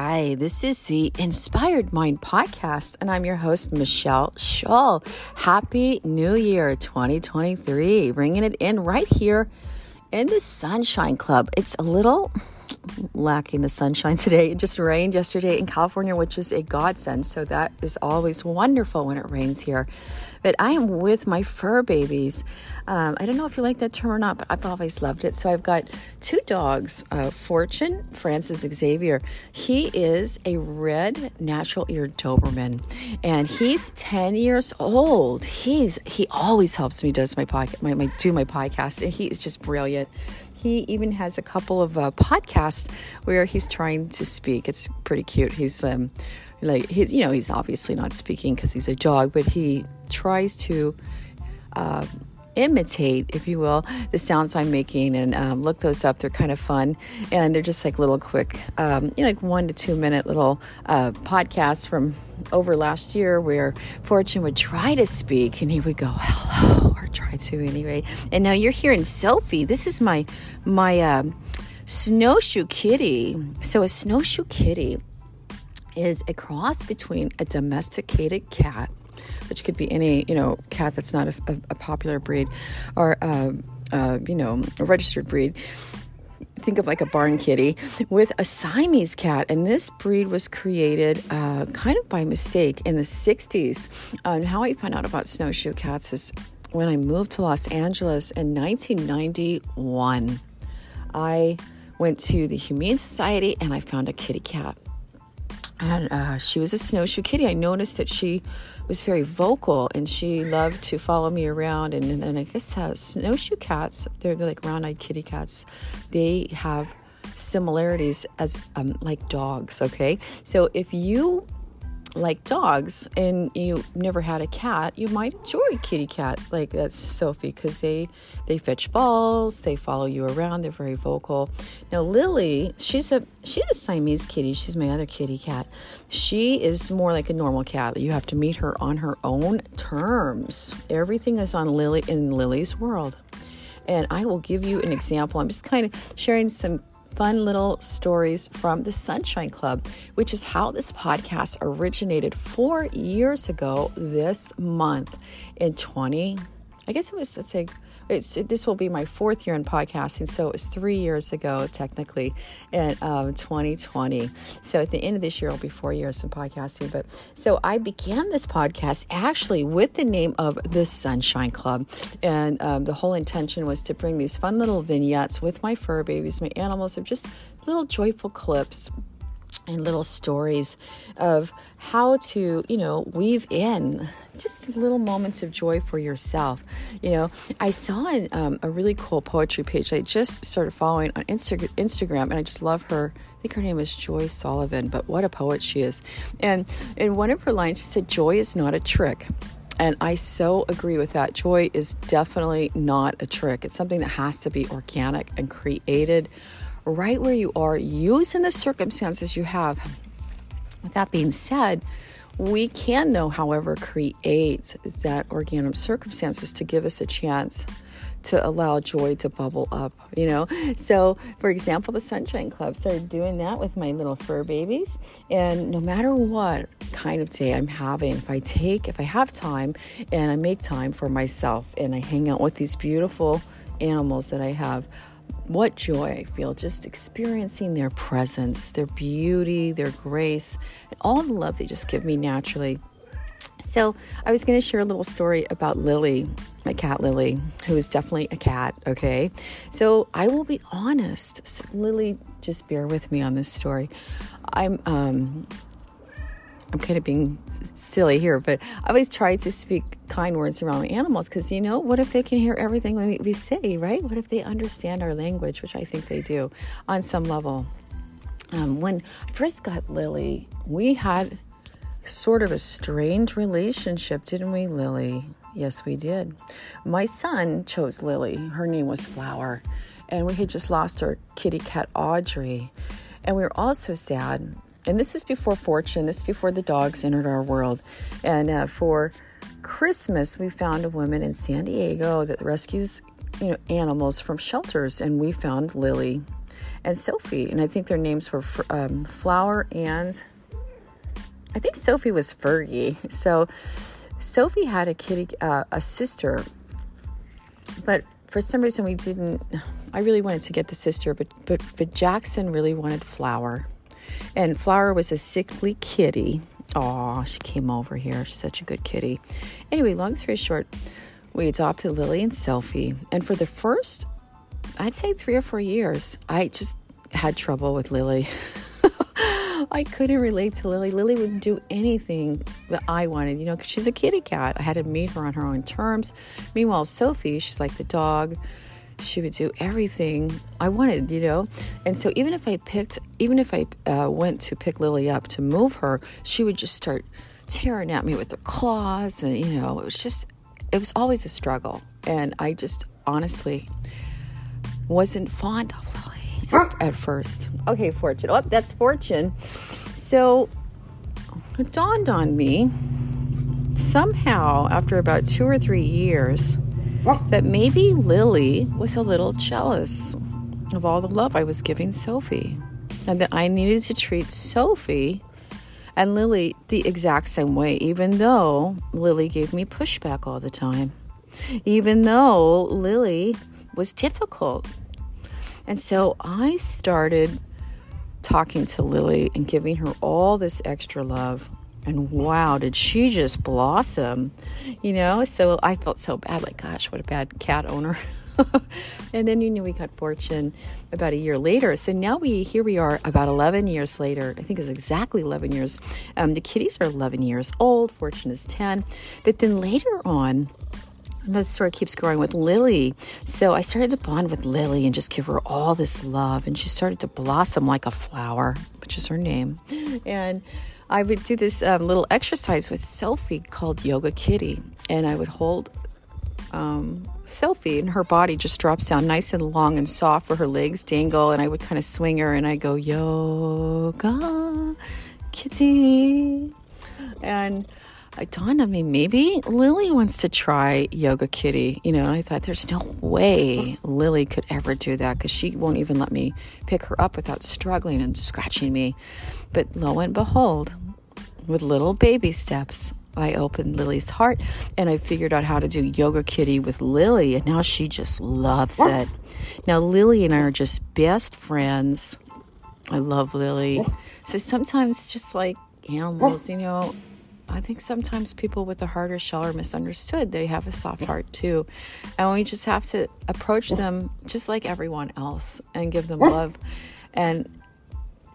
Hi, this is the Inspired Mind Podcast, and I'm your host, Michelle Shull. Happy New Year 2023, bringing it in right here in the Sunshine Club. It's a little lacking the sunshine today. It just rained yesterday in California, which is a godsend. So that is always wonderful when it rains here. But I am with my fur babies. Um, I don't know if you like that term or not, but I've always loved it. So I've got two dogs uh, Fortune, Francis Xavier. He is a red natural ear Doberman, and he's 10 years old. He's He always helps me, does my, podcast, my, my, do my podcast, and he is just brilliant. He even has a couple of uh, podcasts where he's trying to speak. It's pretty cute. He's um, like he's you know he's obviously not speaking because he's a dog, but he tries to. Uh, imitate, if you will, the sounds I'm making and um, look those up. They're kind of fun and they're just like little quick, um, you know, like one to two minute little uh, podcasts from over last year where Fortune would try to speak and he would go, hello, or try to anyway. And now you're hearing Sophie. This is my, my, uh, snowshoe kitty. So a snowshoe kitty is a cross between a domesticated cat which could be any you know cat that's not a, a, a popular breed or uh, uh, you know a registered breed think of like a barn kitty with a Siamese cat. And this breed was created uh, kind of by mistake in the 60s. And how I found out about snowshoe cats is when I moved to Los Angeles in 1991. I went to the Humane Society and I found a kitty cat. And uh, she was a snowshoe kitty. I noticed that she was very vocal and she loved to follow me around. And, and, and I guess uh, snowshoe cats, they're, they're like round eyed kitty cats, they have similarities as um, like dogs, okay? So if you like dogs and you never had a cat, you might enjoy kitty cat like that's Sophie because they they fetch balls, they follow you around, they're very vocal. Now Lily, she's a she's a Siamese kitty. She's my other kitty cat. She is more like a normal cat. You have to meet her on her own terms. Everything is on Lily in Lily's world. And I will give you an example. I'm just kind of sharing some fun little stories from the Sunshine Club, which is how this podcast originated four years ago this month in 20, I guess it was, let's say, it's this will be my fourth year in podcasting, so it was three years ago technically in um, 2020. So at the end of this year, it'll be four years in podcasting. But so I began this podcast actually with the name of the Sunshine Club, and um, the whole intention was to bring these fun little vignettes with my fur babies, my animals, of just little joyful clips and little stories of how to, you know, weave in just little moments of joy for yourself. You know, I saw an, um, a really cool poetry page I just started following on Insta- Instagram, and I just love her. I think her name is Joy Sullivan, but what a poet she is. And in one of her lines, she said, Joy is not a trick. And I so agree with that. Joy is definitely not a trick. It's something that has to be organic and created right where you are, using the circumstances you have. With that being said, we can, though, however, create that organic circumstances to give us a chance to allow joy to bubble up, you know? So, for example, the Sunshine Club started doing that with my little fur babies. And no matter what kind of day I'm having, if I take, if I have time and I make time for myself and I hang out with these beautiful animals that I have, what joy I feel just experiencing their presence, their beauty, their grace, and all the love they just give me naturally. So, I was going to share a little story about Lily, my cat Lily, who is definitely a cat, okay? So, I will be honest. So Lily, just bear with me on this story. I'm um I'm kind of being silly here, but I always try to speak kind words around animals because, you know, what if they can hear everything we say, right? What if they understand our language, which I think they do on some level? Um, when I first got Lily, we had sort of a strange relationship, didn't we, Lily? Yes, we did. My son chose Lily. Her name was Flower. And we had just lost our kitty cat, Audrey. And we were also sad. And this is before Fortune, this is before the dogs entered our world. And uh, for Christmas, we found a woman in San Diego that rescues you know animals from shelters. And we found lily and sophie. And i think their names were um, flower and i think sophie was fergie. So sophie had a kitty uh, a sister. But for some reason we didn't i really wanted to get the sister but but but jackson really wanted flower and Flower was a sickly kitty. Oh, she came over here. She's such a good kitty. Anyway, long story short, we adopted Lily and Sophie. And for the first, I'd say three or four years, I just had trouble with Lily. I couldn't relate to Lily. Lily wouldn't do anything that I wanted, you know, because she's a kitty cat. I had to meet her on her own terms. Meanwhile, Sophie, she's like the dog she would do everything I wanted, you know. And so even if I picked, even if I uh, went to pick Lily up to move her, she would just start tearing at me with her claws, and you know, it was just, it was always a struggle. And I just honestly wasn't fond of Lily at, at first. Okay, Fortune. Oh, that's Fortune. So it dawned on me somehow after about two or three years that maybe Lily was a little jealous of all the love I was giving Sophie, and that I needed to treat Sophie and Lily the exact same way, even though Lily gave me pushback all the time, even though Lily was difficult. And so I started talking to Lily and giving her all this extra love and wow, did she just blossom? You know, so I felt so bad like, gosh, what a bad cat owner. and then you know we got Fortune about a year later. So now we here we are about 11 years later. I think it's exactly 11 years. Um, the kitties are 11 years old. Fortune is 10. But then later on, the story keeps growing with Lily. So I started to bond with Lily and just give her all this love. And she started to blossom like a flower, which is her name. And I would do this um, little exercise with Sophie called Yoga Kitty, and I would hold um, Sophie, and her body just drops down nice and long and soft where her legs dangle, and I would kind of swing her, and I go Yoga Kitty, and it dawned on me maybe Lily wants to try Yoga Kitty. You know, I thought there's no way Lily could ever do that because she won't even let me pick her up without struggling and scratching me. But lo and behold, with little baby steps, I opened Lily's heart and I figured out how to do Yoga Kitty with Lily, and now she just loves it. Now, Lily and I are just best friends. I love Lily. So sometimes, just like animals, you know, I think sometimes people with a harder shell are misunderstood. They have a soft heart too. And we just have to approach them just like everyone else and give them love and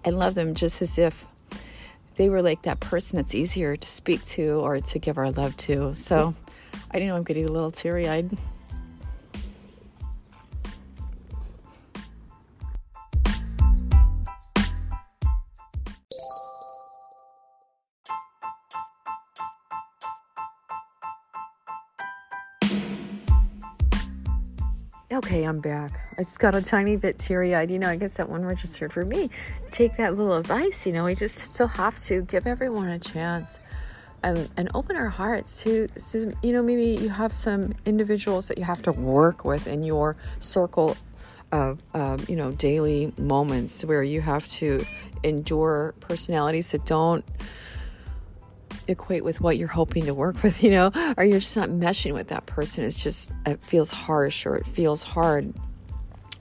and love them just as if they were like that person that's easier to speak to or to give our love to. So I know I'm getting a little teary eyed. Okay, I'm back. I just got a tiny bit teary eyed. You know, I guess that one registered for me. Take that little advice. You know, we just still have to give everyone a chance and, and open our hearts to, to, you know, maybe you have some individuals that you have to work with in your circle of, um, you know, daily moments where you have to endure personalities that don't equate with what you're hoping to work with, you know, or you're just not meshing with that person. It's just, it feels harsh or it feels hard.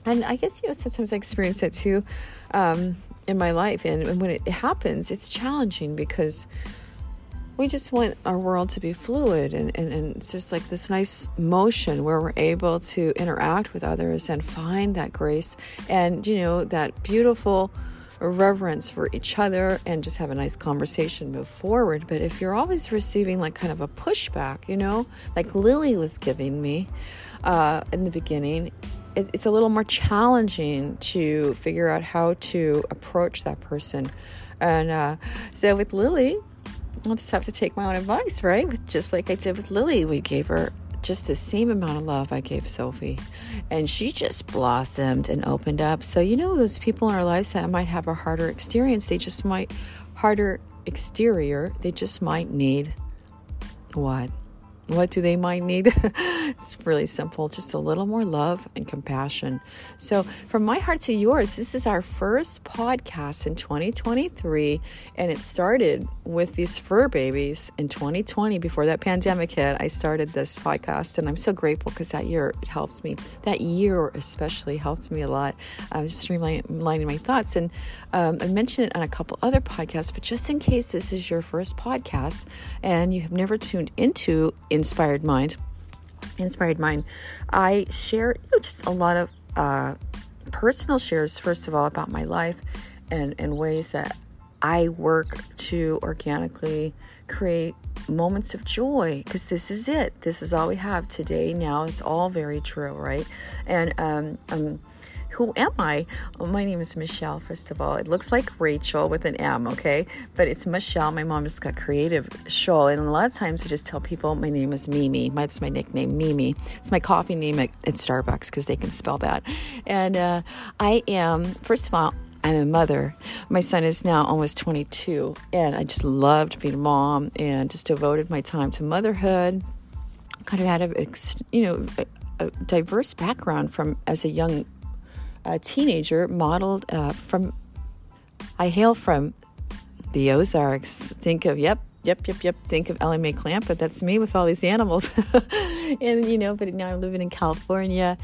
And I guess, you know, sometimes I experience that too um, in my life. And, and when it happens, it's challenging because we just want our world to be fluid and, and, and it's just like this nice motion where we're able to interact with others and find that grace and, you know, that beautiful reverence for each other and just have a nice conversation, move forward. But if you're always receiving like kind of a pushback, you know, like Lily was giving me uh, in the beginning, it, it's a little more challenging to figure out how to approach that person. And uh, so with Lily, I'll just have to take my own advice, right? Just like I did with Lily, we gave her just the same amount of love I gave Sophie. And she just blossomed and opened up. So, you know, those people in our lives that might have a harder experience, they just might, harder exterior, they just might need what? What do they might need? it's really simple, just a little more love and compassion. So, from my heart to yours, this is our first podcast in 2023, and it started with these fur babies in 2020 before that pandemic hit. I started this podcast, and I'm so grateful because that year it helped me. That year especially helped me a lot. I was streamlining my thoughts, and um, I mentioned it on a couple other podcasts, but just in case this is your first podcast and you have never tuned into Inspired Mind, Inspired Mind, I share you know, just a lot of uh, personal shares, first of all, about my life and, and ways that I work to organically create moments of joy because this is it. This is all we have today. Now it's all very true, right? And um, um, who am I? Well, my name is Michelle, first of all. It looks like Rachel with an M, okay? But it's Michelle. My mom just got creative Scholl. And a lot of times I just tell people my name is Mimi. That's my nickname, Mimi. It's my coffee name at, at Starbucks because they can spell that. And uh, I am, first of all, I'm a mother. My son is now almost 22, and I just loved being a mom and just devoted my time to motherhood. Kind of had a, you know, a diverse background from as a young a teenager modeled uh, from, I hail from the Ozarks. Think of, yep, yep, yep, yep. Think of Ellie Mae Clampett, but that's me with all these animals. and, you know, but now I'm living in California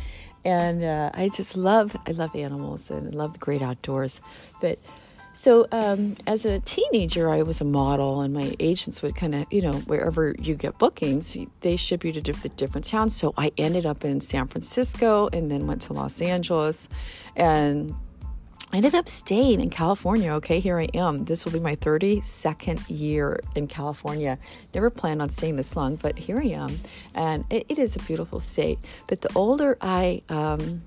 and uh, I just love, I love animals and love the great outdoors. But so, um, as a teenager, I was a model, and my agents would kind of, you know, wherever you get bookings, they ship you to different, different towns. So, I ended up in San Francisco and then went to Los Angeles and I ended up staying in California. Okay, here I am. This will be my 32nd year in California. Never planned on staying this long, but here I am. And it, it is a beautiful state. But the older I um,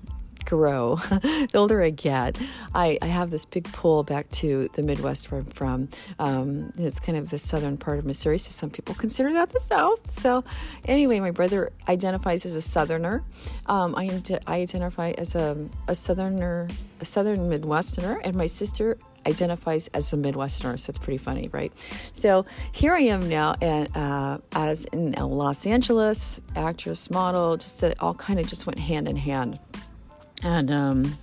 grow, the older I get, I, I, have this big pull back to the Midwest where I'm from. Um, it's kind of the southern part of Missouri, so some people consider that the South. So, anyway, my brother identifies as a Southerner. Um, I, I identify as a, a Southerner, a Southern Midwesterner, and my sister identifies as a Midwesterner, so it's pretty funny, right? So here I am now, and uh, as in Los Angeles, actress, model, just that all kind of just went hand in hand and um,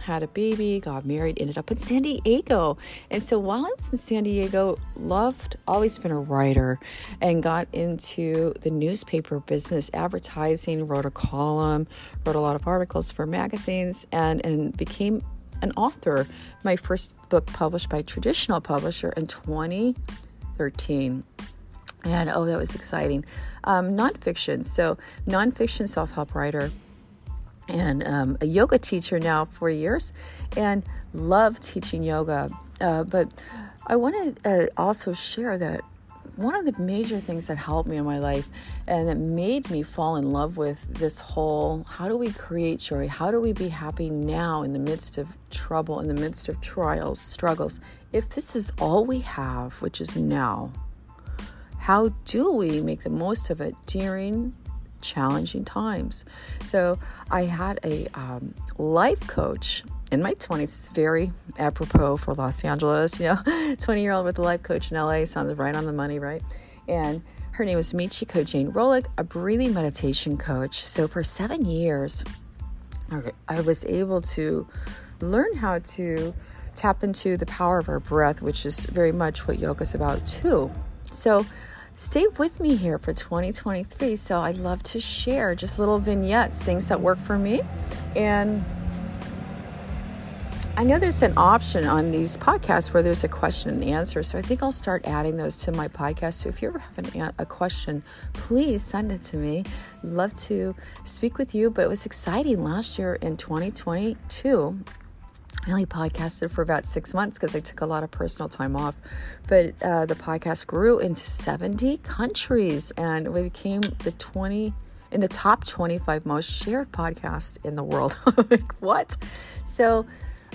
had a baby, got married, ended up in San Diego. And so while I was in San Diego, loved, always been a writer, and got into the newspaper business, advertising, wrote a column, wrote a lot of articles for magazines, and, and became an author. My first book published by a traditional publisher in 2013. And oh, that was exciting. Um, nonfiction. So, nonfiction self help writer and um, a yoga teacher now for years and love teaching yoga. Uh, but I want to uh, also share that one of the major things that helped me in my life and that made me fall in love with this whole how do we create joy? How do we be happy now in the midst of trouble, in the midst of trials, struggles? If this is all we have, which is now, how do we make the most of it during challenging times. So I had a um, life coach in my 20s, very apropos for Los Angeles, you know, 20 year old with a life coach in LA sounds right on the money, right? And her name was Michiko Jane Rolick, a breathing meditation coach. So for seven years, I was able to learn how to tap into the power of our breath, which is very much what yoga is about too. So stay with me here for 2023. So I'd love to share just little vignettes, things that work for me. And I know there's an option on these podcasts where there's a question and answer. So I think I'll start adding those to my podcast. So if you ever have an, a question, please send it to me. Love to speak with you. But it was exciting last year in 2022. I only podcasted for about six months because I took a lot of personal time off. But uh, the podcast grew into 70 countries and we became the 20 in the top 25 most shared podcasts in the world. like, what? So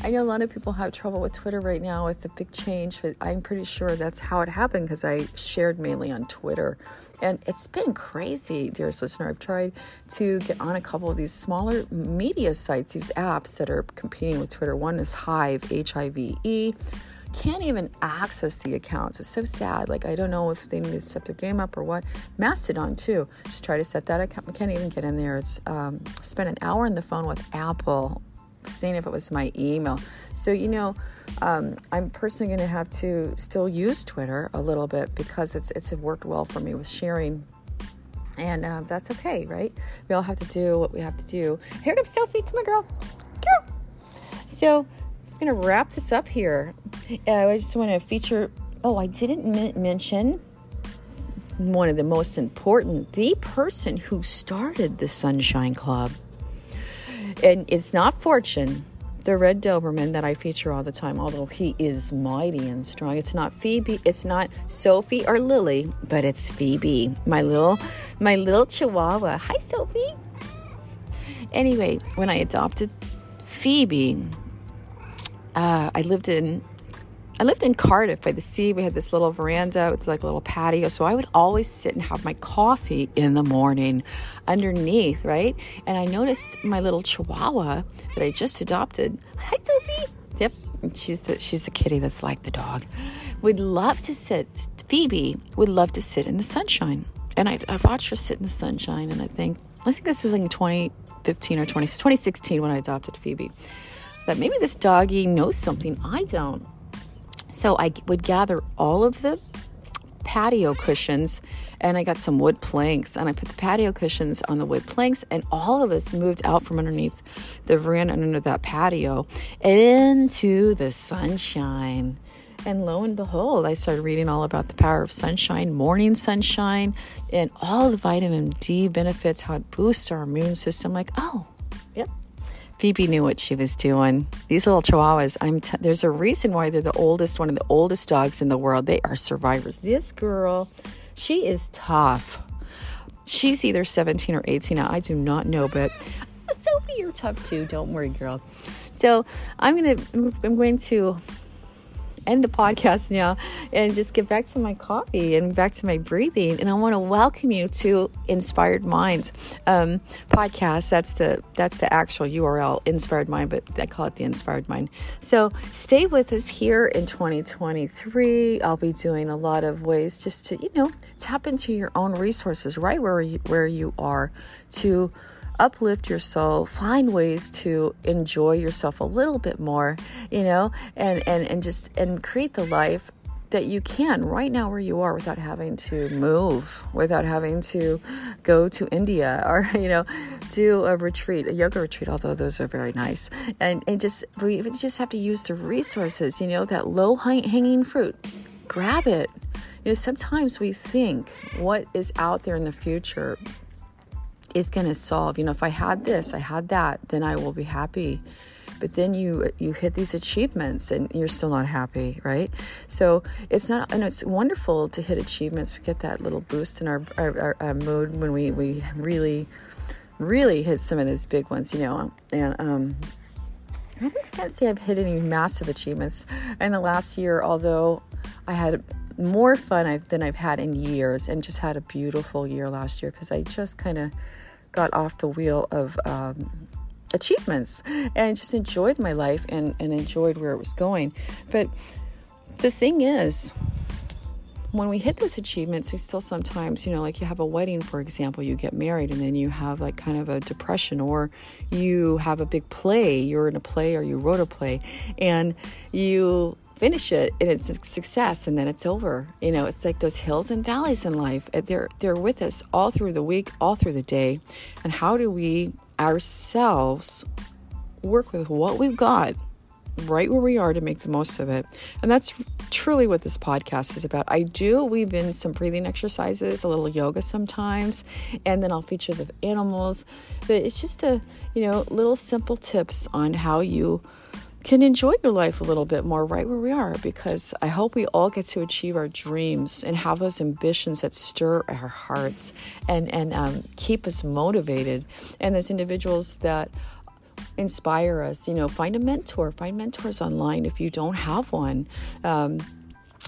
I know a lot of people have trouble with Twitter right now with the big change, but I'm pretty sure that's how it happened because I shared mainly on Twitter. And it's been crazy, dearest listener. I've tried to get on a couple of these smaller media sites, these apps that are competing with Twitter. One is Hive, H I V E. Can't even access the accounts. It's so sad. Like, I don't know if they need to step their game up or what. Mastodon, too. Just try to set that account. I can't even get in there. It's um, spent an hour on the phone with Apple seeing if it was my email. So, you know, um, I'm personally going to have to still use Twitter a little bit because it's it's worked well for me with sharing. And uh, that's okay, right? We all have to do what we have to do. Here comes Sophie. Come on, girl. Girl. So, I'm going to wrap this up here. Uh, I just want to feature. Oh, I didn't m- mention one of the most important, the person who started the Sunshine Club and it's not Fortune, the red Doberman that I feature all the time, although he is mighty and strong. It's not Phoebe, it's not Sophie or Lily, but it's Phoebe, my little my little chihuahua. Hi Sophie. Anyway, when I adopted Phoebe, uh, I lived in I lived in Cardiff by the sea. We had this little veranda with like a little patio. So I would always sit and have my coffee in the morning underneath, right? And I noticed my little chihuahua that I just adopted. Hi, Sophie. Yep, she's the she's the kitty that's like the dog. Would love to sit. Phoebe would love to sit in the sunshine, and I I watched her sit in the sunshine, and I think I think this was like 2015 or 20, 2016 when I adopted Phoebe. That maybe this doggy knows something I don't so I would gather all of the patio cushions and I got some wood planks and I put the patio cushions on the wood planks and all of us moved out from underneath the veranda under that patio into the sunshine. And lo and behold, I started reading all about the power of sunshine, morning sunshine, and all the vitamin D benefits, how it boosts our immune system. Like, oh, Phoebe knew what she was doing. These little chihuahuas, I'm t- there's a reason why they're the oldest, one of the oldest dogs in the world. They are survivors. This girl, she is tough. She's either 17 or 18 now. I do not know, but Sophie, you're tough too. Don't worry, girl. So I'm gonna, I'm going to end the podcast now and just get back to my coffee and back to my breathing. And I want to welcome you to Inspired Minds um, podcast. That's the that's the actual URL, Inspired Mind, but I call it the Inspired Mind. So stay with us here in 2023. I'll be doing a lot of ways just to you know tap into your own resources right where you, where you are to uplift your soul, find ways to enjoy yourself a little bit more, you know, and, and, and just and create the life that you can right now where you are without having to move, without having to go to India or, you know, do a retreat, a yoga retreat, although those are very nice. And, and just, we just have to use the resources, you know, that low hanging fruit. Grab it. You know, sometimes we think what is out there in the future is going to solve. You know, if I had this, I had that, then I will be happy. But then you you hit these achievements and you're still not happy, right? So it's not, and it's wonderful to hit achievements. We get that little boost in our our, our, our mood when we we really really hit some of those big ones, you know. And um, I can't say I've hit any massive achievements in the last year, although I had more fun than I've had in years and just had a beautiful year last year because I just kind of got off the wheel of um, achievements and just enjoyed my life and, and enjoyed where it was going. But the thing is, when we hit those achievements, we still sometimes, you know, like you have a wedding, for example, you get married and then you have like kind of a depression, or you have a big play, you're in a play or you wrote a play, and you finish it and it's a success and then it's over. You know, it's like those hills and valleys in life. Uh, they're they're with us all through the week, all through the day. And how do we ourselves work with what we've got right where we are to make the most of it. And that's truly what this podcast is about. I do weave in some breathing exercises, a little yoga sometimes, and then I'll feature the animals. But it's just a, you know, little simple tips on how you can enjoy your life a little bit more right where we are because I hope we all get to achieve our dreams and have those ambitions that stir our hearts and, and um, keep us motivated. And as individuals that inspire us, you know, find a mentor, find mentors online if you don't have one. Um,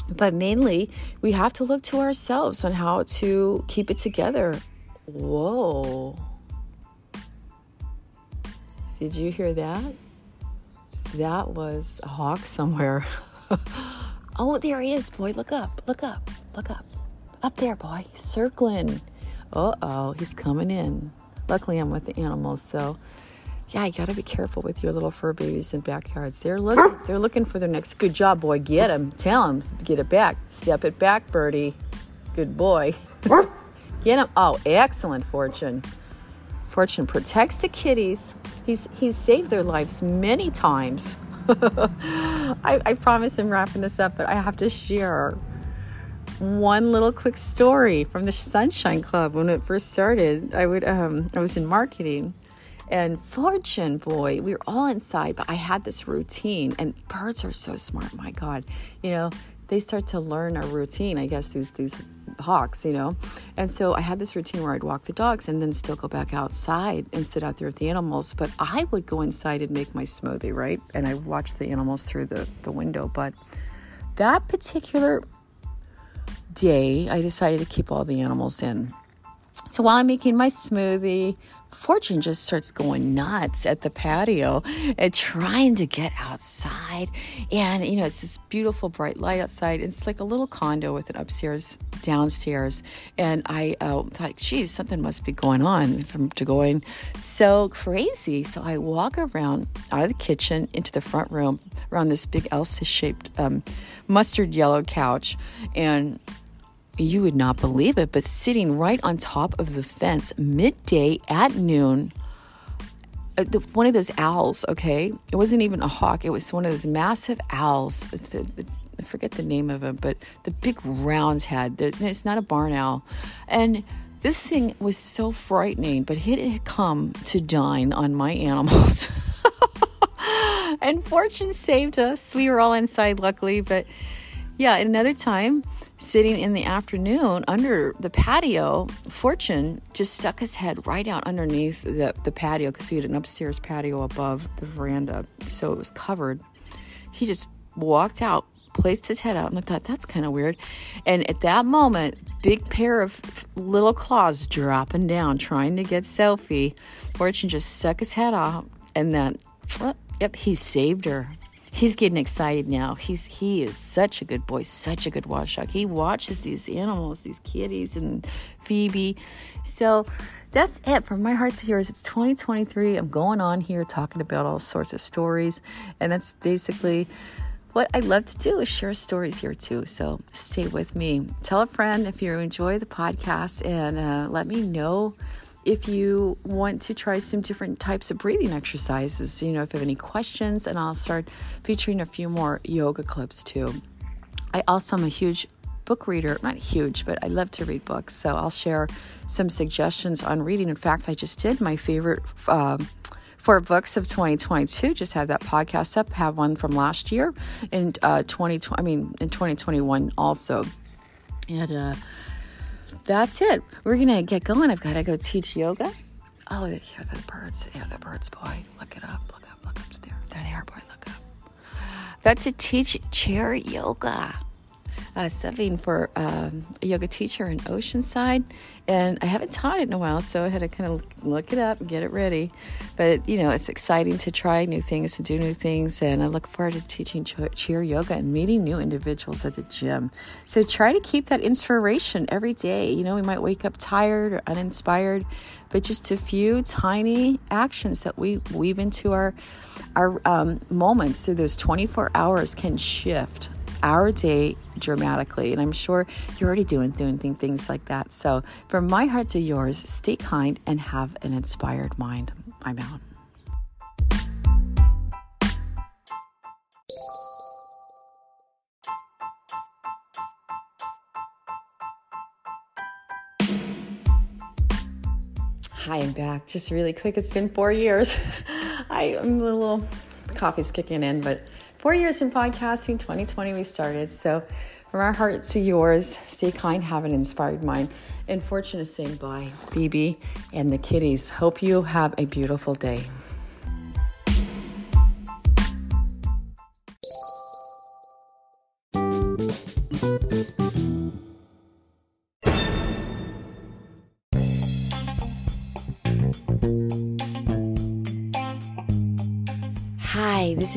but mainly, we have to look to ourselves on how to keep it together. Whoa. Did you hear that? That was a hawk somewhere. oh, there he is, boy. Look up, look up, look up. Up there, boy. He's circling. Uh oh, he's coming in. Luckily, I'm with the animals, so yeah, you gotta be careful with your little fur babies in backyards. They're looking, they're looking for their next. Good job, boy. Get him. Tell him. Get it back. Step it back, birdie. Good boy. Get him. Oh, excellent, Fortune. Fortune protects the kitties. He's he's saved their lives many times. I, I promise I'm wrapping this up, but I have to share one little quick story from the Sunshine Club when it first started. I would um, I was in marketing, and Fortune boy, we were all inside, but I had this routine. And birds are so smart. My God, you know they start to learn a routine. I guess these these hawks, you know. And so I had this routine where I'd walk the dogs and then still go back outside and sit out there with the animals. But I would go inside and make my smoothie, right? And I watched the animals through the, the window. But that particular day, I decided to keep all the animals in. So while I'm making my smoothie, Fortune just starts going nuts at the patio and trying to get outside. And, you know, it's this beautiful bright light outside. It's like a little condo with an upstairs, downstairs. And I uh, thought, geez, something must be going on from to going so crazy. So I walk around out of the kitchen into the front room around this big L shaped um, mustard yellow couch. And you would not believe it, but sitting right on top of the fence midday at noon, uh, one of those owls, okay? It wasn't even a hawk, it was one of those massive owls. I forget the name of it, but the big round head. It's not a barn owl. And this thing was so frightening, but it had come to dine on my animals. and fortune saved us. We were all inside, luckily, but yeah, another time, sitting in the afternoon under the patio, Fortune just stuck his head right out underneath the, the patio because he had an upstairs patio above the veranda. So it was covered. He just walked out, placed his head out, and I thought, that's kind of weird. And at that moment, big pair of little claws dropping down, trying to get Sophie. Fortune just stuck his head out, and then, yep, he saved her he's getting excited now. He's he is such a good boy, such a good watchdog. He watches these animals, these kitties and Phoebe. So that's it from my heart to yours. It's 2023. I'm going on here talking about all sorts of stories, and that's basically what I love to do is share stories here too. So stay with me. Tell a friend if you enjoy the podcast, and uh, let me know if you want to try some different types of breathing exercises, you know, if you have any questions, and I'll start featuring a few more yoga clips too. I also am a huge book reader, not huge, but I love to read books. So I'll share some suggestions on reading. In fact, I just did my favorite um, four books of 2022. Just had that podcast up. Have one from last year in uh, 2020. I mean, in 2021 also. And uh, that's it. We're going to get going. I've got to go teach yoga. Oh, hear the birds. Yeah, the birds, boy. Look it up. Look up. Look up there. There they are, boy. Look up. Got to teach chair yoga uh, subbing for um, a yoga teacher in Oceanside, and I haven't taught it in a while, so I had to kind of look it up and get it ready. But you know, it's exciting to try new things, to do new things, and I look forward to teaching chair yoga and meeting new individuals at the gym. So try to keep that inspiration every day. You know, we might wake up tired or uninspired, but just a few tiny actions that we weave into our our um, moments through those 24 hours can shift our day dramatically. And I'm sure you're already doing, doing things like that. So, from my heart to yours, stay kind and have an inspired mind. I'm out. Hi, I'm back. Just really quick. It's been four years. I, am a little coffee's kicking in, but four years in podcasting, 2020 we started. So from our hearts to yours, stay kind, have an inspired mind. And fortune is saying bye, Phoebe and the kitties. Hope you have a beautiful day.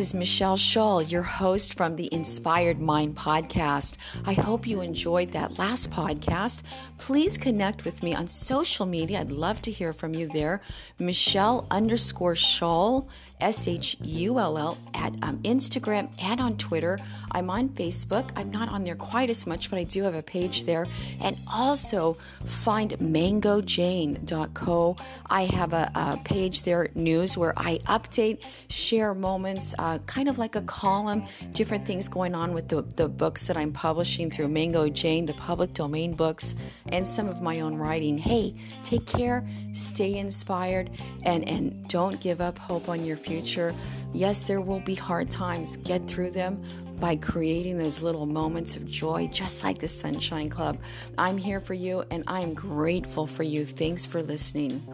Is Michelle Shull, your host from the Inspired Mind podcast. I hope you enjoyed that last podcast. Please connect with me on social media. I'd love to hear from you there. Michelle underscore Shull S H U L L, at um, Instagram and on Twitter. I'm on Facebook. I'm not on there quite as much, but I do have a page there. And also find mangojane.co. I have a, a page there, news, where I update, share moments, uh, Uh, kind of like a column, different things going on with the, the books that I'm publishing through Mango Jane, the public domain books, and some of my own writing. Hey, take care, stay inspired, and, and don't give up hope on your future future. Yes, there will be hard times. Get through them by creating those little moments of joy, just like the Sunshine Club. I'm here for you and I'm grateful for you. Thanks for listening.